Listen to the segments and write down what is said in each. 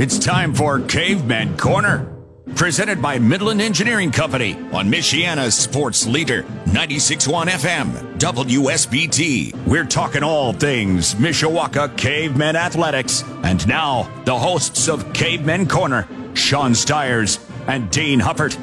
It's time for Caveman Corner, presented by Midland Engineering Company on Michiana's sports leader, 96.1 FM, WSBT. We're talking all things Mishawaka Cavemen Athletics. And now, the hosts of Caveman Corner, Sean Stires and Dean Huppert.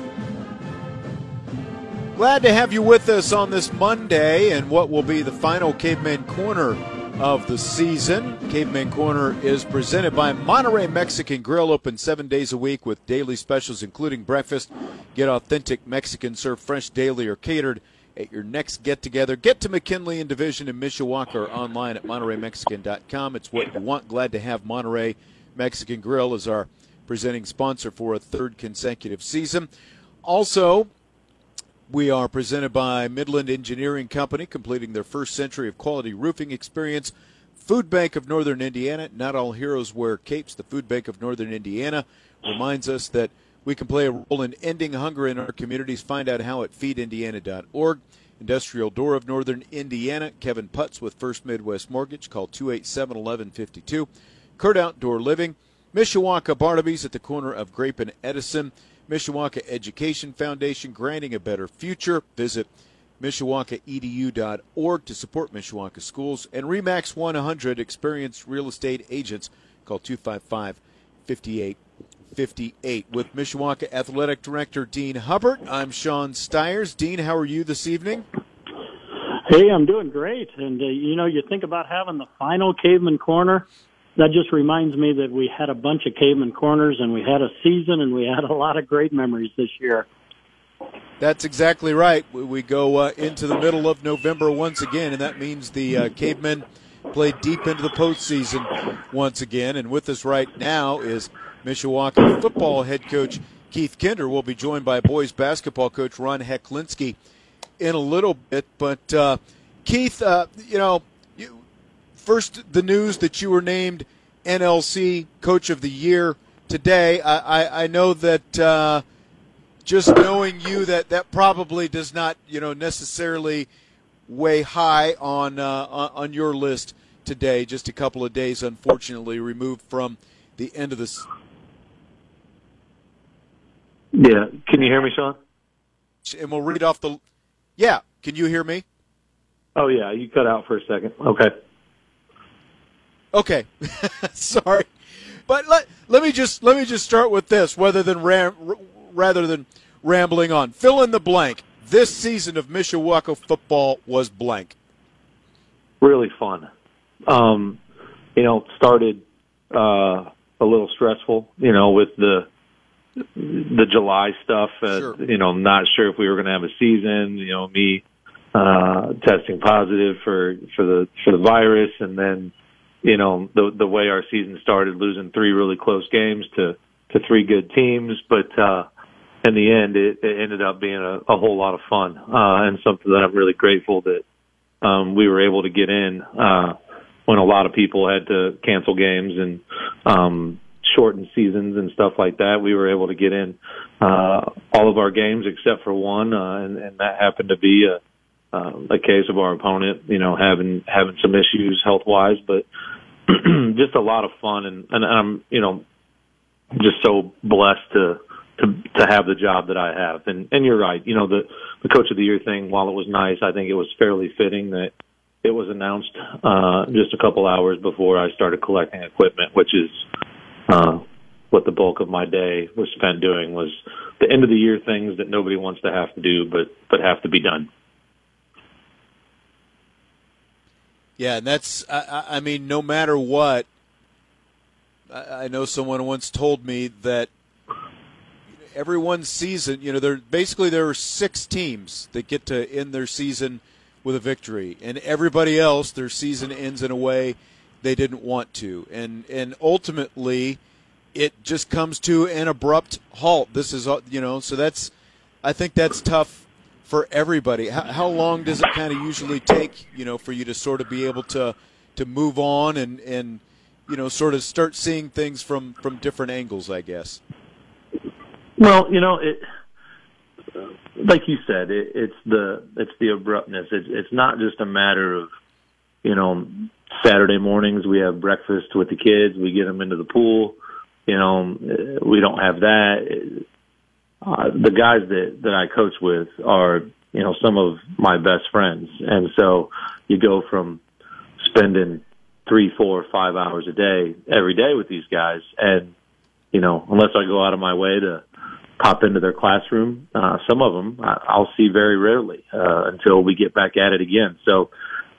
Glad to have you with us on this Monday and what will be the final Caveman Corner of the season. Caveman Corner is presented by Monterey Mexican Grill, open seven days a week with daily specials, including breakfast. Get authentic Mexican served fresh daily or catered at your next get together. Get to McKinley and Division in Mishawaka or online at MontereyMexican.com. It's what you want. Glad to have Monterey Mexican Grill as our presenting sponsor for a third consecutive season. Also, we are presented by Midland Engineering Company, completing their first century of quality roofing experience. Food Bank of Northern Indiana, not all heroes wear capes. The Food Bank of Northern Indiana reminds us that we can play a role in ending hunger in our communities. Find out how at feedindiana.org. Industrial Door of Northern Indiana, Kevin Putz with First Midwest Mortgage. Call 287 1152. Kurt Outdoor Living, Mishawaka Barnaby's at the corner of Grape and Edison. Mishawaka Education Foundation, granting a better future. Visit mishawakaedu.org to support Mishawaka schools. And REMAX 100, experienced real estate agents. Call 255 5858. With Mishawaka Athletic Director Dean Hubbard, I'm Sean Stires. Dean, how are you this evening? Hey, I'm doing great. And, uh, you know, you think about having the final caveman corner that just reminds me that we had a bunch of caveman corners and we had a season and we had a lot of great memories this year. That's exactly right. We go uh, into the middle of November once again, and that means the uh, cavemen play deep into the postseason once again. And with us right now is Mishawaka football head coach Keith Kinder. We'll be joined by boys basketball coach Ron Heklinski in a little bit. But uh, Keith, uh, you know, first the news that you were named NLC Coach of the Year today. I, I, I know that uh, just knowing you that that probably does not you know necessarily weigh high on uh, on your list today. Just a couple of days, unfortunately, removed from the end of this. Yeah, can you hear me, Sean? And we'll read off the. Yeah, can you hear me? Oh yeah, you cut out for a second. Okay. Okay, sorry, but let let me just let me just start with this, rather than ram, rather than rambling on. Fill in the blank. This season of Mishawaka football was blank. Really fun. Um, you know, started uh, a little stressful. You know, with the the July stuff. Uh, Sure. You know, not sure if we were going to have a season. You know, me uh, testing positive for for the for the virus, and then you know the the way our season started, losing three really close games to to three good teams, but uh, in the end, it, it ended up being a, a whole lot of fun uh, and something that I'm really grateful that um, we were able to get in uh, when a lot of people had to cancel games and um, shorten seasons and stuff like that. We were able to get in uh, all of our games except for one, uh, and, and that happened to be a uh, a case of our opponent, you know, having having some issues health wise, but just a lot of fun, and and I'm you know just so blessed to to to have the job that I have. And and you're right, you know the the coach of the year thing. While it was nice, I think it was fairly fitting that it was announced uh, just a couple hours before I started collecting equipment, which is uh, what the bulk of my day was spent doing. Was the end of the year things that nobody wants to have to do, but but have to be done. Yeah, and that's I, I- mean, no matter what, I, I know someone once told me that every one season, you know, there basically there are six teams that get to end their season with a victory, and everybody else, their season ends in a way they didn't want to, and and ultimately, it just comes to an abrupt halt. This is you know, so that's I think that's tough for everybody. How, how long does it kind of usually take, you know, for you to sort of be able to to move on and and you know sort of start seeing things from from different angles? I guess. Well, you know it. Like you said, it, it's the it's the abruptness. It's it's not just a matter of, you know, Saturday mornings we have breakfast with the kids. We get them into the pool. You know, we don't have that. Uh, the guys that that I coach with are you know some of my best friends, and so you go from spending three, four, five hours a day every day with these guys, and you know unless I go out of my way to pop into their classroom, uh, some of them I'll see very rarely uh, until we get back at it again. So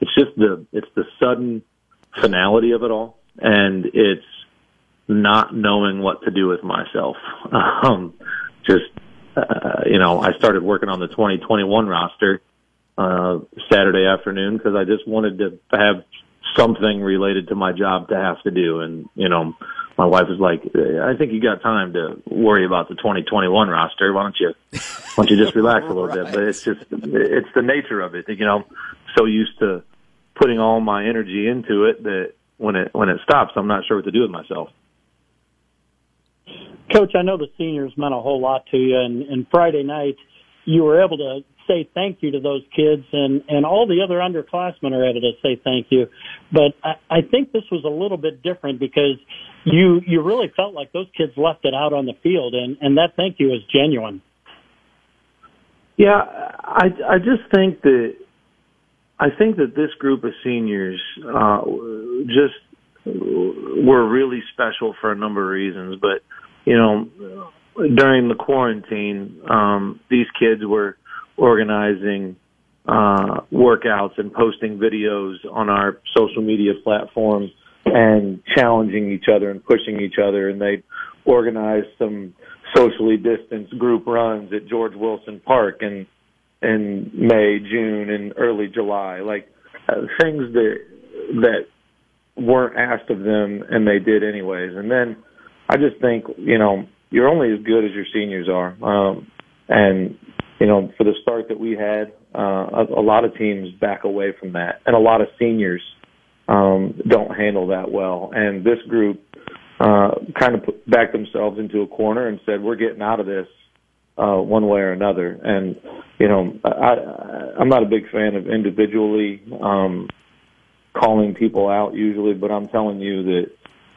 it's just the it's the sudden finality of it all, and it's not knowing what to do with myself. Um, just uh, you know, I started working on the 2021 roster uh, Saturday afternoon because I just wanted to have something related to my job to have to do, and you know, my wife was like, "I think you got time to worry about the 2021 roster. Why don't you, why don't you just relax a little right. bit?" But it's just, it's the nature of it. You know, so used to putting all my energy into it that when it when it stops, I'm not sure what to do with myself. Coach, I know the seniors meant a whole lot to you, and, and Friday night you were able to say thank you to those kids, and and all the other underclassmen are able to say thank you. But I, I think this was a little bit different because you you really felt like those kids left it out on the field, and and that thank you is genuine. Yeah, I I just think that I think that this group of seniors uh, just were really special for a number of reasons, but you know, during the quarantine, um, these kids were organizing uh, workouts and posting videos on our social media platforms and challenging each other and pushing each other. And they organized some socially distanced group runs at George Wilson Park in in May, June, and early July. Like uh, things that that weren't asked of them, and they did anyways. And then I just think, you know, you're only as good as your seniors are. Um, and, you know, for the start that we had, uh, a, a lot of teams back away from that. And a lot of seniors um, don't handle that well. And this group uh, kind of put, backed themselves into a corner and said, we're getting out of this uh, one way or another. And, you know, I, I'm not a big fan of individually um, calling people out usually, but I'm telling you that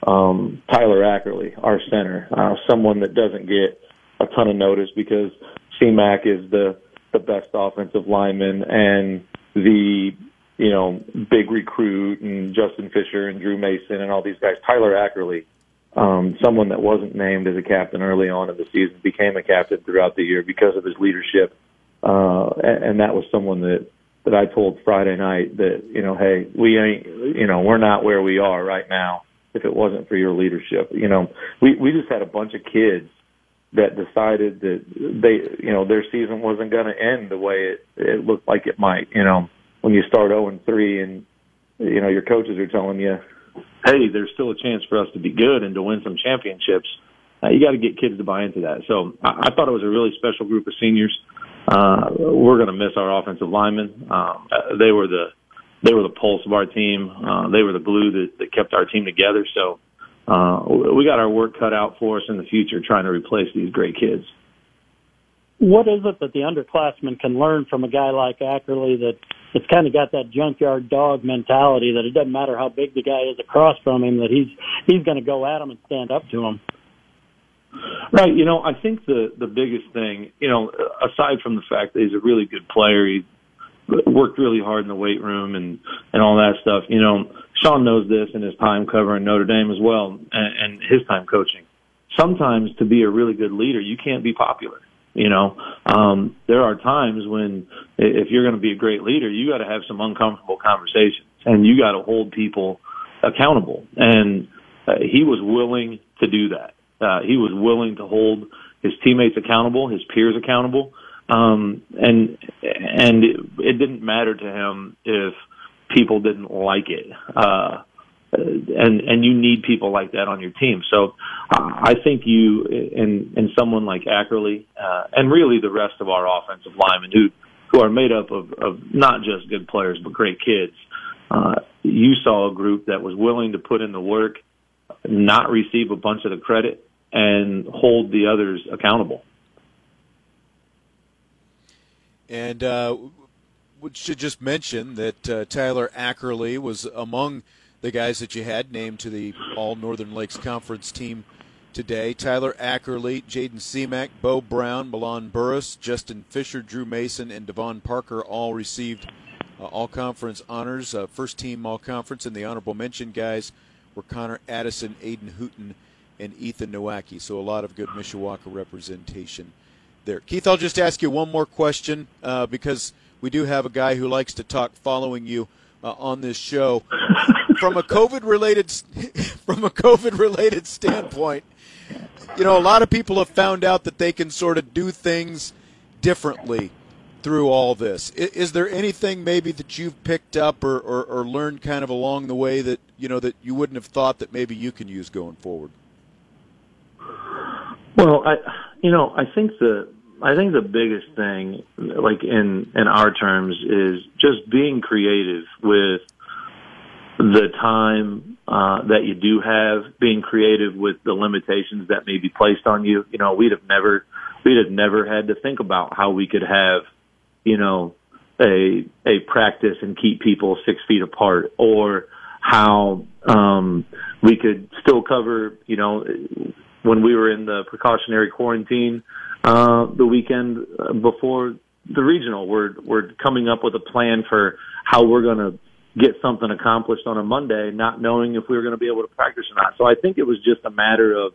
um, Tyler Ackerley, our center, uh, someone that doesn't get a ton of notice because CMAC is the the best offensive lineman and the you know big recruit and Justin Fisher and Drew Mason and all these guys. Tyler Ackerley, um, someone that wasn't named as a captain early on in the season, became a captain throughout the year because of his leadership, uh, and, and that was someone that that I told Friday night that you know, hey, we ain't, you know, we're not where we are right now if it wasn't for your leadership. You know, we we just had a bunch of kids that decided that they, you know, their season wasn't going to end the way it it looked like it might. You know, when you start 0 and 3, and you know your coaches are telling you, hey, there's still a chance for us to be good and to win some championships. Uh, you got to get kids to buy into that. So I, I thought it was a really special group of seniors. Uh, we're going to miss our offensive linemen. Um, uh, they were the they were the pulse of our team. Uh, they were the glue that, that kept our team together. So uh, we got our work cut out for us in the future trying to replace these great kids. What is it that the underclassmen can learn from a guy like Ackerley that that's kind of got that junkyard dog mentality that it doesn't matter how big the guy is across from him that he's he's going to go at him and stand up to him. Right. You know, I think the the biggest thing, you know, aside from the fact that he's a really good player, he worked really hard in the weight room and and all that stuff. You know, Sean knows this in his time covering Notre Dame as well, and, and his time coaching. Sometimes to be a really good leader, you can't be popular. You know, um, there are times when if you're going to be a great leader, you got to have some uncomfortable conversations, and you got to hold people accountable. And uh, he was willing to do that. Uh, he was willing to hold his teammates accountable, his peers accountable, Um, and and it, it didn't matter to him if people didn't like it. Uh, and and you need people like that on your team. So uh, I think you and and someone like Ackerley uh, and really the rest of our offensive linemen who who are made up of of not just good players but great kids. Uh, you saw a group that was willing to put in the work, not receive a bunch of the credit, and hold the others accountable. And uh, we should just mention that uh, Tyler Ackerley was among the guys that you had named to the All Northern Lakes Conference team today. Tyler Ackerley, Jaden Seamack, Bo Brown, Milan Burris, Justin Fisher, Drew Mason, and Devon Parker all received uh, all conference honors. Uh, first team all conference, and the honorable mention guys were Connor Addison, Aiden Hooten, and Ethan Nowacki. So a lot of good Mishawaka representation there. Keith, I'll just ask you one more question uh, because we do have a guy who likes to talk following you uh, on this show. from a COVID related from a COVID related standpoint, you know, a lot of people have found out that they can sort of do things differently through all this. Is, is there anything maybe that you've picked up or, or, or, learned kind of along the way that you know that you wouldn't have thought that maybe you can use going forward? Well, I you know I think the I think the biggest thing, like in in our terms, is just being creative with the time uh, that you do have, being creative with the limitations that may be placed on you. You know, we'd have never we'd have never had to think about how we could have, you know, a a practice and keep people six feet apart, or how um, we could still cover, you know, when we were in the precautionary quarantine uh, the weekend before the regional. We're we're coming up with a plan for how we're going to get something accomplished on a Monday, not knowing if we were going to be able to practice or not. So I think it was just a matter of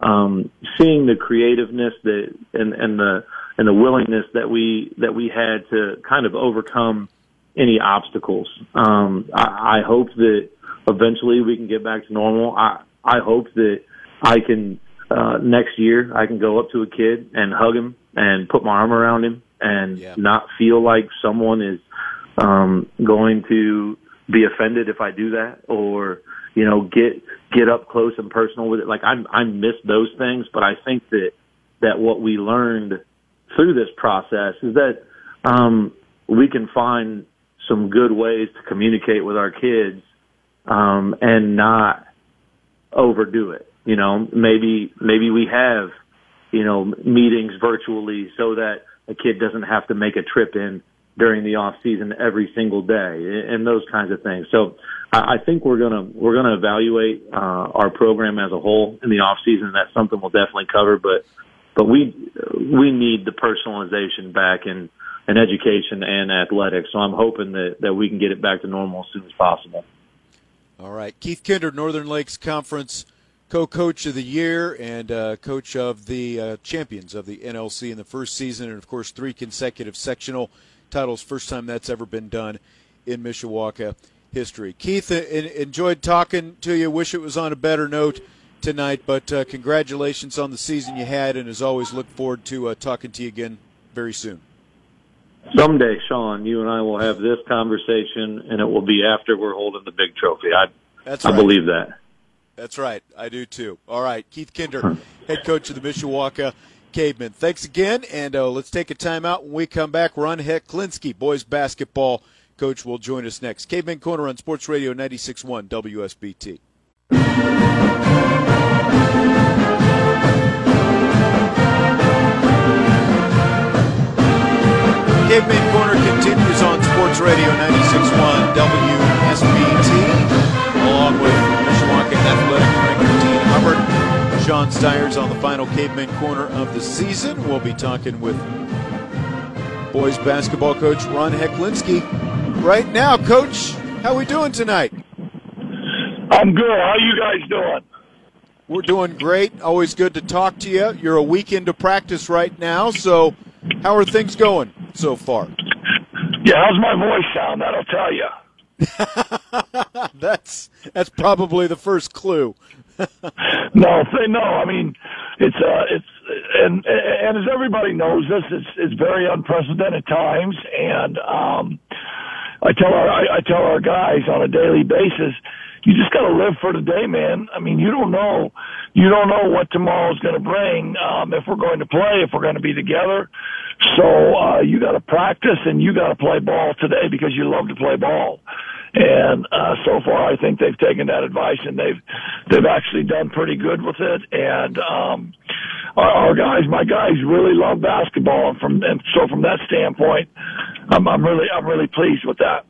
um, seeing the creativeness that and, and the and the willingness that we that we had to kind of overcome any obstacles. Um, I, I hope that eventually we can get back to normal. I I hope that I can uh, next year I can go up to a kid and hug him and put my arm around him and yeah. not feel like someone is um, going to be offended if I do that or you know get get up close and personal with it. Like I I miss those things, but I think that that what we learned through this process is that um, we can find some good ways to communicate with our kids um, and not overdo it. You know, maybe maybe we have you know meetings virtually so that a kid doesn't have to make a trip in during the off season every single day and those kinds of things. So I think we're gonna we're gonna evaluate uh, our program as a whole in the off season. That's something we'll definitely cover, but but we we need the personalization back in in education and athletics. So I'm hoping that that we can get it back to normal as soon as possible. All right, Keith Kinder, Northern Lakes Conference co-coach of the year and uh, coach of the uh, champions of the NLC in the first season, and of course three consecutive sectional titles. First time that's ever been done in Mishawaka history. Keith, uh, enjoyed talking to you. Wish it was on a better note tonight, but uh, congratulations on the season you had, and as always, look forward to uh, talking to you again very soon. Someday, Sean, you and I will have this conversation, and it will be after we're holding the big trophy. I, That's I right. believe that. That's right. I do too. All right. Keith Kinder, head coach of the Mishawaka Cavemen. Thanks again. And uh, let's take a timeout. When we come back, Ron Heklinski, boys basketball coach, will join us next. Caveman Corner on Sports Radio 96.1 WSBT. Caveman Corner continues on Sports Radio 96.1 WSBT, along with Athletic Director Dean Hubbard. Sean Stires on the final Caveman Corner of the season. We'll be talking with boys basketball coach Ron Heklinski right now. Coach, how we doing tonight? I'm good. How you guys doing? We're doing great. Always good to talk to you. You're a week into practice right now, so how are things going so far? Yeah, how's my voice sound? That'll tell you. that's that's probably the first clue. no, no. I mean, it's uh, it's and and as everybody knows, this it's it's very unprecedented times, and um, I tell our I, I tell our guys on a daily basis, you just got to live for today, man. I mean, you don't know you don't know what tomorrow's going to bring. Um, if we're going to play, if we're going to be together, so uh, you got to practice and you got to play ball today because you love to play ball. And uh, so far, I think they've taken that advice and they've they've actually done pretty good with it. And um, our, our guys, my guys, really love basketball. And from and so from that standpoint, I'm, I'm really I'm really pleased with that.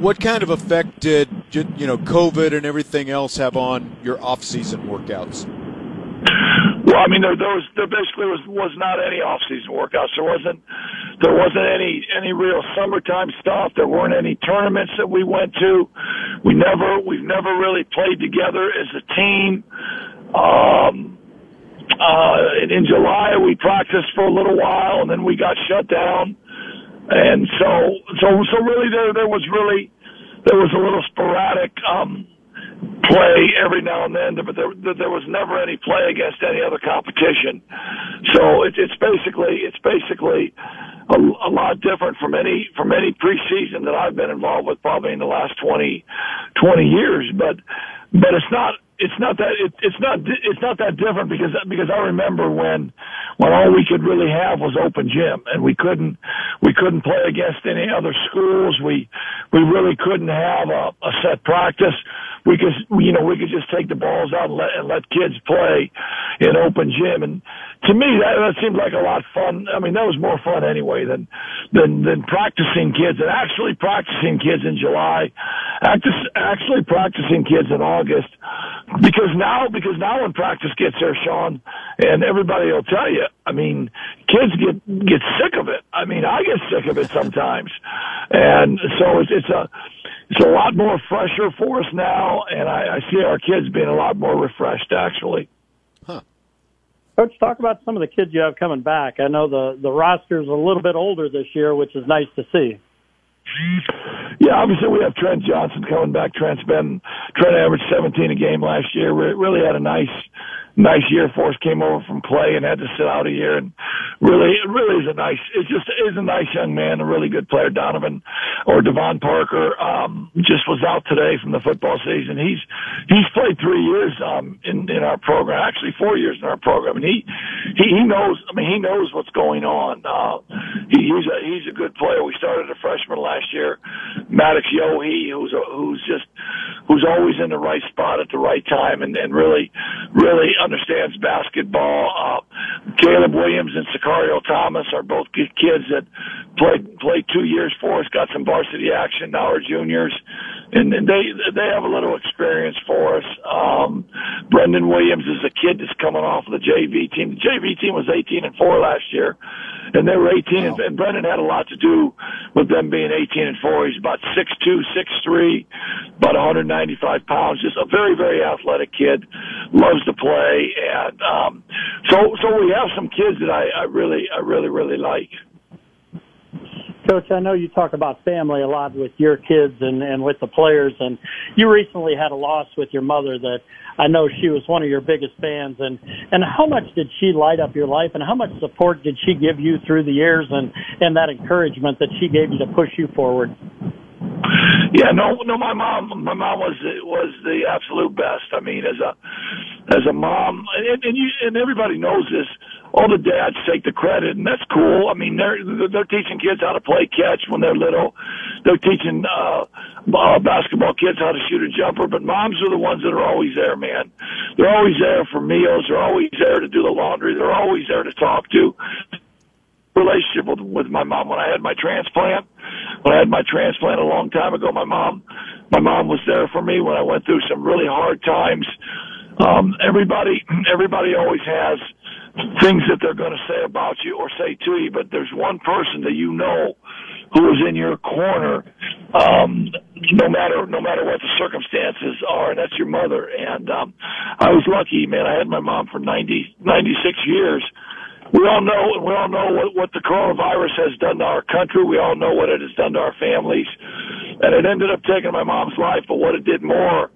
What kind of effect did you know COVID and everything else have on your off-season workouts? Well, I mean, there, there was there basically was was not any off-season workouts. There wasn't there wasn't any any real summertime stuff. There weren't any tournaments that we went to. We never we've never really played together as a team. Um, uh, in July we practiced for a little while, and then we got shut down. And so so so really there there was really there was a little sporadic. Um, play every now and then, but there, there was never any play against any other competition. So it, it's basically it's basically a, a lot different from any from any preseason that I've been involved with, probably in the last 20, 20 years. But but it's not it's not that it, it's not it's not that different because because I remember when when all we could really have was open gym and we couldn't we couldn't play against any other schools we we really couldn't have a, a set practice we could you know we could just take the balls out and let and let kids play in open gym. And to me that that seemed like a lot of fun. I mean that was more fun anyway than than than practicing kids and actually practicing kids in July. Actually practicing kids in August. Because now because now when practice gets there Sean and everybody will tell you I mean kids get get sick of it. I mean I get sick of it sometimes. And so it's it's a it's a lot more fresher for us now, and I, I see our kids being a lot more refreshed, actually. Huh. Coach, talk about some of the kids you have coming back. I know the the roster's a little bit older this year, which is nice to see. Yeah, obviously we have Trent Johnson coming back. Trent's been Trent averaged 17 a game last year. We really had a nice nice year for us. Came over from Clay and had to sit out a year, and really, it really is a nice. It just is a nice young man, a really good player. Donovan or Devon Parker um, just was out today from the football season. He's he's played three years um, in in our program, actually four years in our program, and he he, he knows. I mean, he knows what's going on. Uh, he, he's a he's a good player. We started a freshman last year, Maddox Yohe, who's a, who's just who's always in the right spot at the right time, and and really really understands basketball. Uh, Caleb Williams and Sicario Thomas are both kids that played played two years for us, got some varsity action. Now are juniors, and, and they they have a little experience for us. Um, Brendan Williams is a kid that's coming off of the JV team. The JV team was 18 and four last year and they were 18, wow. and, Brendan had a lot to do with them being 18 and four. He's about six two, six three, about 195 pounds. Just a very, very athletic kid, loves to play, and um, so so we have some kids that I, I really, I really, really like. Coach, I know you talk about family a lot with your kids and, and with the players, and you recently had a loss with your mother that I know she was one of your biggest fans. And, and how much did she light up your life, and how much support did she give you through the years and, and that encouragement that she gave you to push you forward? Yeah, no, no. My mom, my mom was was the absolute best. I mean, as a as a mom, and, and you and everybody knows this all the dads take the credit, and that's cool. I mean, they're they're teaching kids how to play catch when they're little. They're teaching uh, uh, basketball kids how to shoot a jumper, but moms are the ones that are always there, man. They're always there for meals. They're always there to do the laundry. They're always there to talk to. Relationship with, with my mom when I had my transplant. When I had my transplant a long time ago, my mom, my mom was there for me when I went through some really hard times. Um, everybody, everybody always has things that they're going to say about you or say to you, but there's one person that you know who is in your corner, um, no matter no matter what the circumstances are, and that's your mother. And um, I was lucky, man. I had my mom for 90, 96 years. We all know, we all know what, what the coronavirus has done to our country. We all know what it has done to our families, and it ended up taking my mom's life. But what it did more,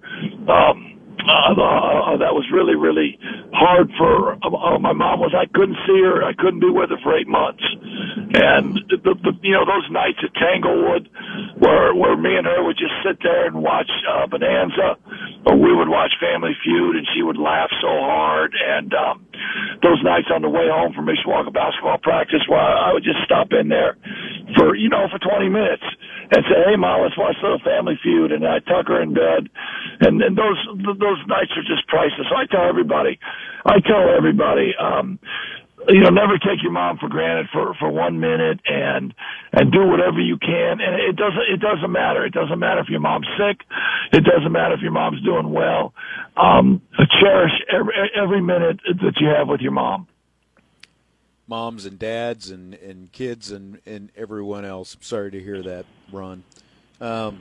um, uh, uh, that was really, really hard for uh, my mom was I couldn't see her, I couldn't be with her for eight months, and the, the you know those nights at Tanglewood, where where me and her would just sit there and watch uh, Bonanza, or we would watch Family Feud, and she would laugh so hard, and um, those nights on the way home from Mishawaka basketball practice, where I would just stop in there for you know for 20 minutes and say, "Hey, mom, let's watch a little Family Feud," and I tuck her in bed, and and those those nights are just priceless. I tell everybody, I tell everybody, um, you know, never take your mom for granted for for one minute, and and do whatever you can. And it doesn't it doesn't matter. It doesn't matter if your mom's sick. It doesn't matter if your mom's doing well. Um, cherish every every minute that you have with your mom moms and dads and, and kids and, and everyone else. I'm sorry to hear that, Ron. Um,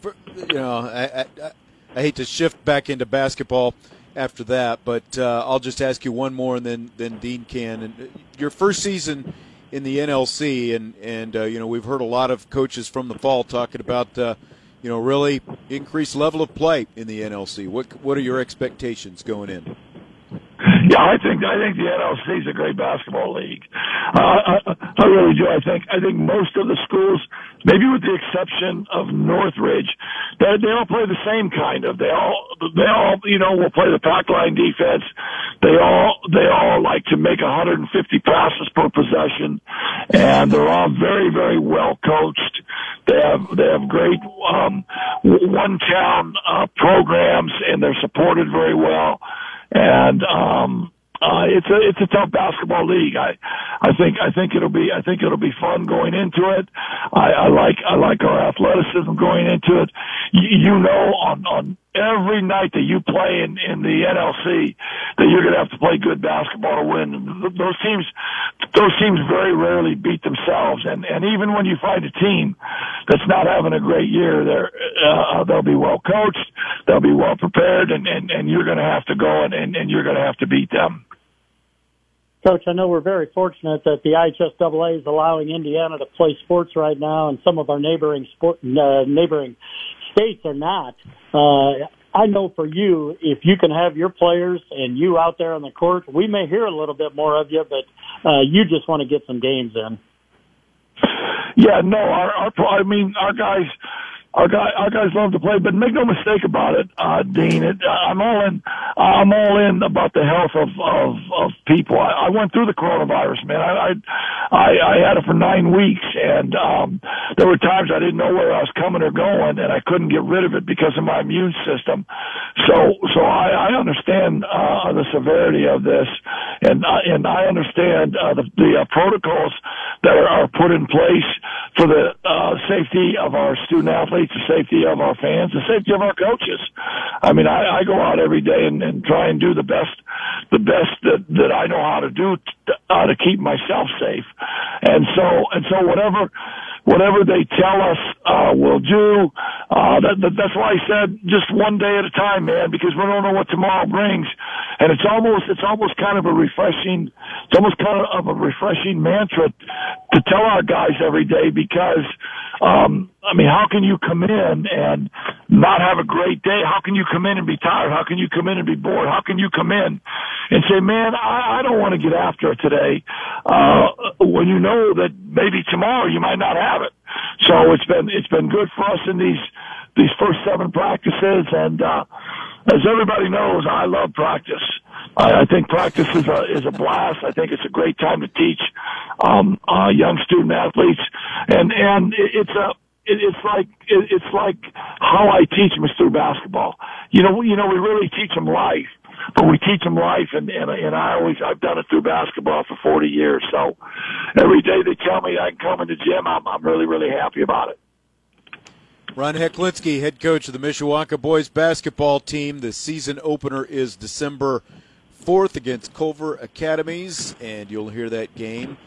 for, you know, I, I, I, hate to shift back into basketball after that, but uh, I'll just ask you one more, and then then Dean can. And uh, your first season in the NLC, and and uh, you know we've heard a lot of coaches from the fall talking about uh, you know really increased level of play in the NLC. What what are your expectations going in? Yeah, I think I think the NLC is a great basketball league. Uh, I, I really do. I think I think most of the schools, maybe with the exception of Northridge, they they all play the same kind of. They all they all you know will play the pack line defense. They all they all like to make 150 passes per possession, and they're all very very well coached. They have they have great um, one town uh, programs, and they're supported very well and um, uh, it's a it's a tough basketball league. I I think I think it'll be I think it'll be fun going into it. I, I like I like our athleticism going into it. You, you know on on every night that you play in in the NLC that you're going to have to play good basketball to win. Those teams those teams very rarely beat themselves, and and even when you find a team that's not having a great year, they're uh, they'll be well coached, they'll be well prepared, and and and you're going to have to go and and, and you're going to have to beat them. Coach, I know we're very fortunate that the IHSAA is allowing Indiana to play sports right now, and some of our neighboring sport uh, neighboring states are not. Uh, I know for you, if you can have your players and you out there on the court, we may hear a little bit more of you, but uh, you just want to get some games in. Yeah, no, our, our I mean, our guys our guy, our guys love to play, but make no mistake about it, uh, Dean. It, uh, I'm all in. I'm all in about the health of of, of people. I, I went through the coronavirus, man. I, I I had it for nine weeks, and um, there were times I didn't know where I was coming or going, and I couldn't get rid of it because of my immune system. So so I, I understand uh, the severity of this, and uh, and I understand uh, the, the uh, protocols that are, are put in place for the uh, safety of our student athletes, the safety of our fans, the safety of our coaches. I mean, I, I go out every day and, and try and do the best, the best that, that I know how to do to, uh, to keep myself safe. And so, and so whatever, whatever they tell us uh, we'll do. Uh, that, that, that's why I said just one day at a time, man, because we don't know what tomorrow brings. And it's almost it's almost kind of a refreshing it's almost kind of a refreshing mantra to tell our guys every day because um, I mean, how can you come in and not have a great day? How can you come in and be tired? How can you come in and be bored? How can you come in and say, man, I, I don't want to get after it today, uh, when you know that maybe tomorrow you might not have it. So it's been, it's been good for us in these, these first seven practices. And, uh, as everybody knows, I love practice. I, I think practice is a is a blast. I think it's a great time to teach um, uh, young student athletes, and and it, it's a it, it's like it's like how I teach them through basketball. You know, you know, we really teach them life, but we teach them life, and and and I always I've done it through basketball for 40 years. So every day they tell me I can come in the gym, I'm I'm really really happy about it. Ron Heklinski, head coach of the Mishawaka boys basketball team. The season opener is December 4th against Culver Academies, and you'll hear that game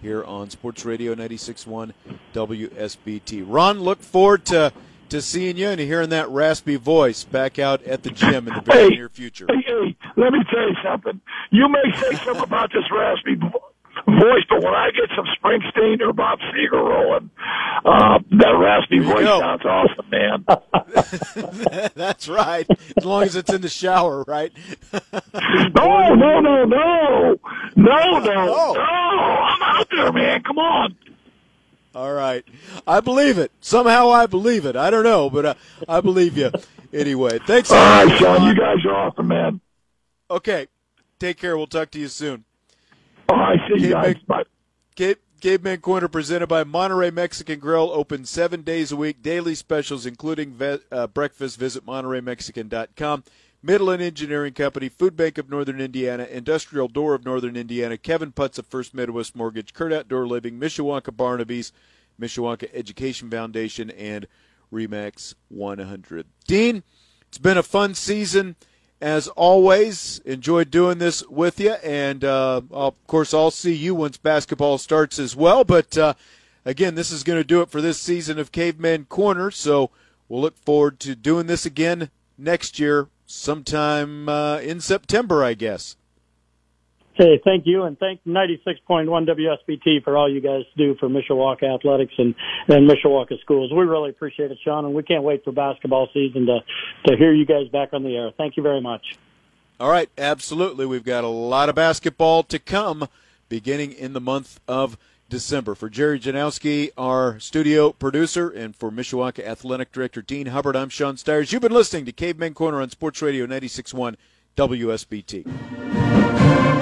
here on Sports Radio 96.1 WSBT. Ron, look forward to to seeing you and hearing that raspy voice back out at the gym in the very hey, near future. Hey, hey, let me tell you something. You may say something about this raspy voice, but when I get some Springsteen or Bob Seger rolling, uh, that raspy voice go. sounds awesome, man. That's right. As long as it's in the shower, right? no, no, no, no, no, no, no. Oh. I'm out there, man. Come on. All right. I believe it. Somehow I believe it. I don't know, but uh, I believe you. Anyway, thanks. All right, Sean. You guys are awesome, man. Okay. Take care. We'll talk to you soon. All right, see you guys. Mike. Bye. Cape, Caveman Corner presented by Monterey Mexican Grill, open seven days a week, daily specials including ve- uh, breakfast. Visit MontereyMexican.com. Midland Engineering Company, Food Bank of Northern Indiana, Industrial Door of Northern Indiana, Kevin Putz of First Midwest Mortgage, Kurt Outdoor Living, Mishawaka Barnaby's, Mishawaka Education Foundation, and Remax 100. Dean, it's been a fun season as always. Enjoyed doing this with you, and uh, of course, I'll see you once basketball starts as well. But uh, again, this is going to do it for this season of Caveman Corner. So we'll look forward to doing this again next year, sometime uh, in September, I guess. Hey, thank you, and thank 96.1 WSBT for all you guys do for Mishawaka Athletics and, and Mishawaka Schools. We really appreciate it, Sean, and we can't wait for basketball season to, to hear you guys back on the air. Thank you very much. All right, absolutely. We've got a lot of basketball to come beginning in the month of December. For Jerry Janowski, our studio producer, and for Mishawaka Athletic Director Dean Hubbard, I'm Sean Stires. You've been listening to Caveman Corner on Sports Radio 96.1 WSBT.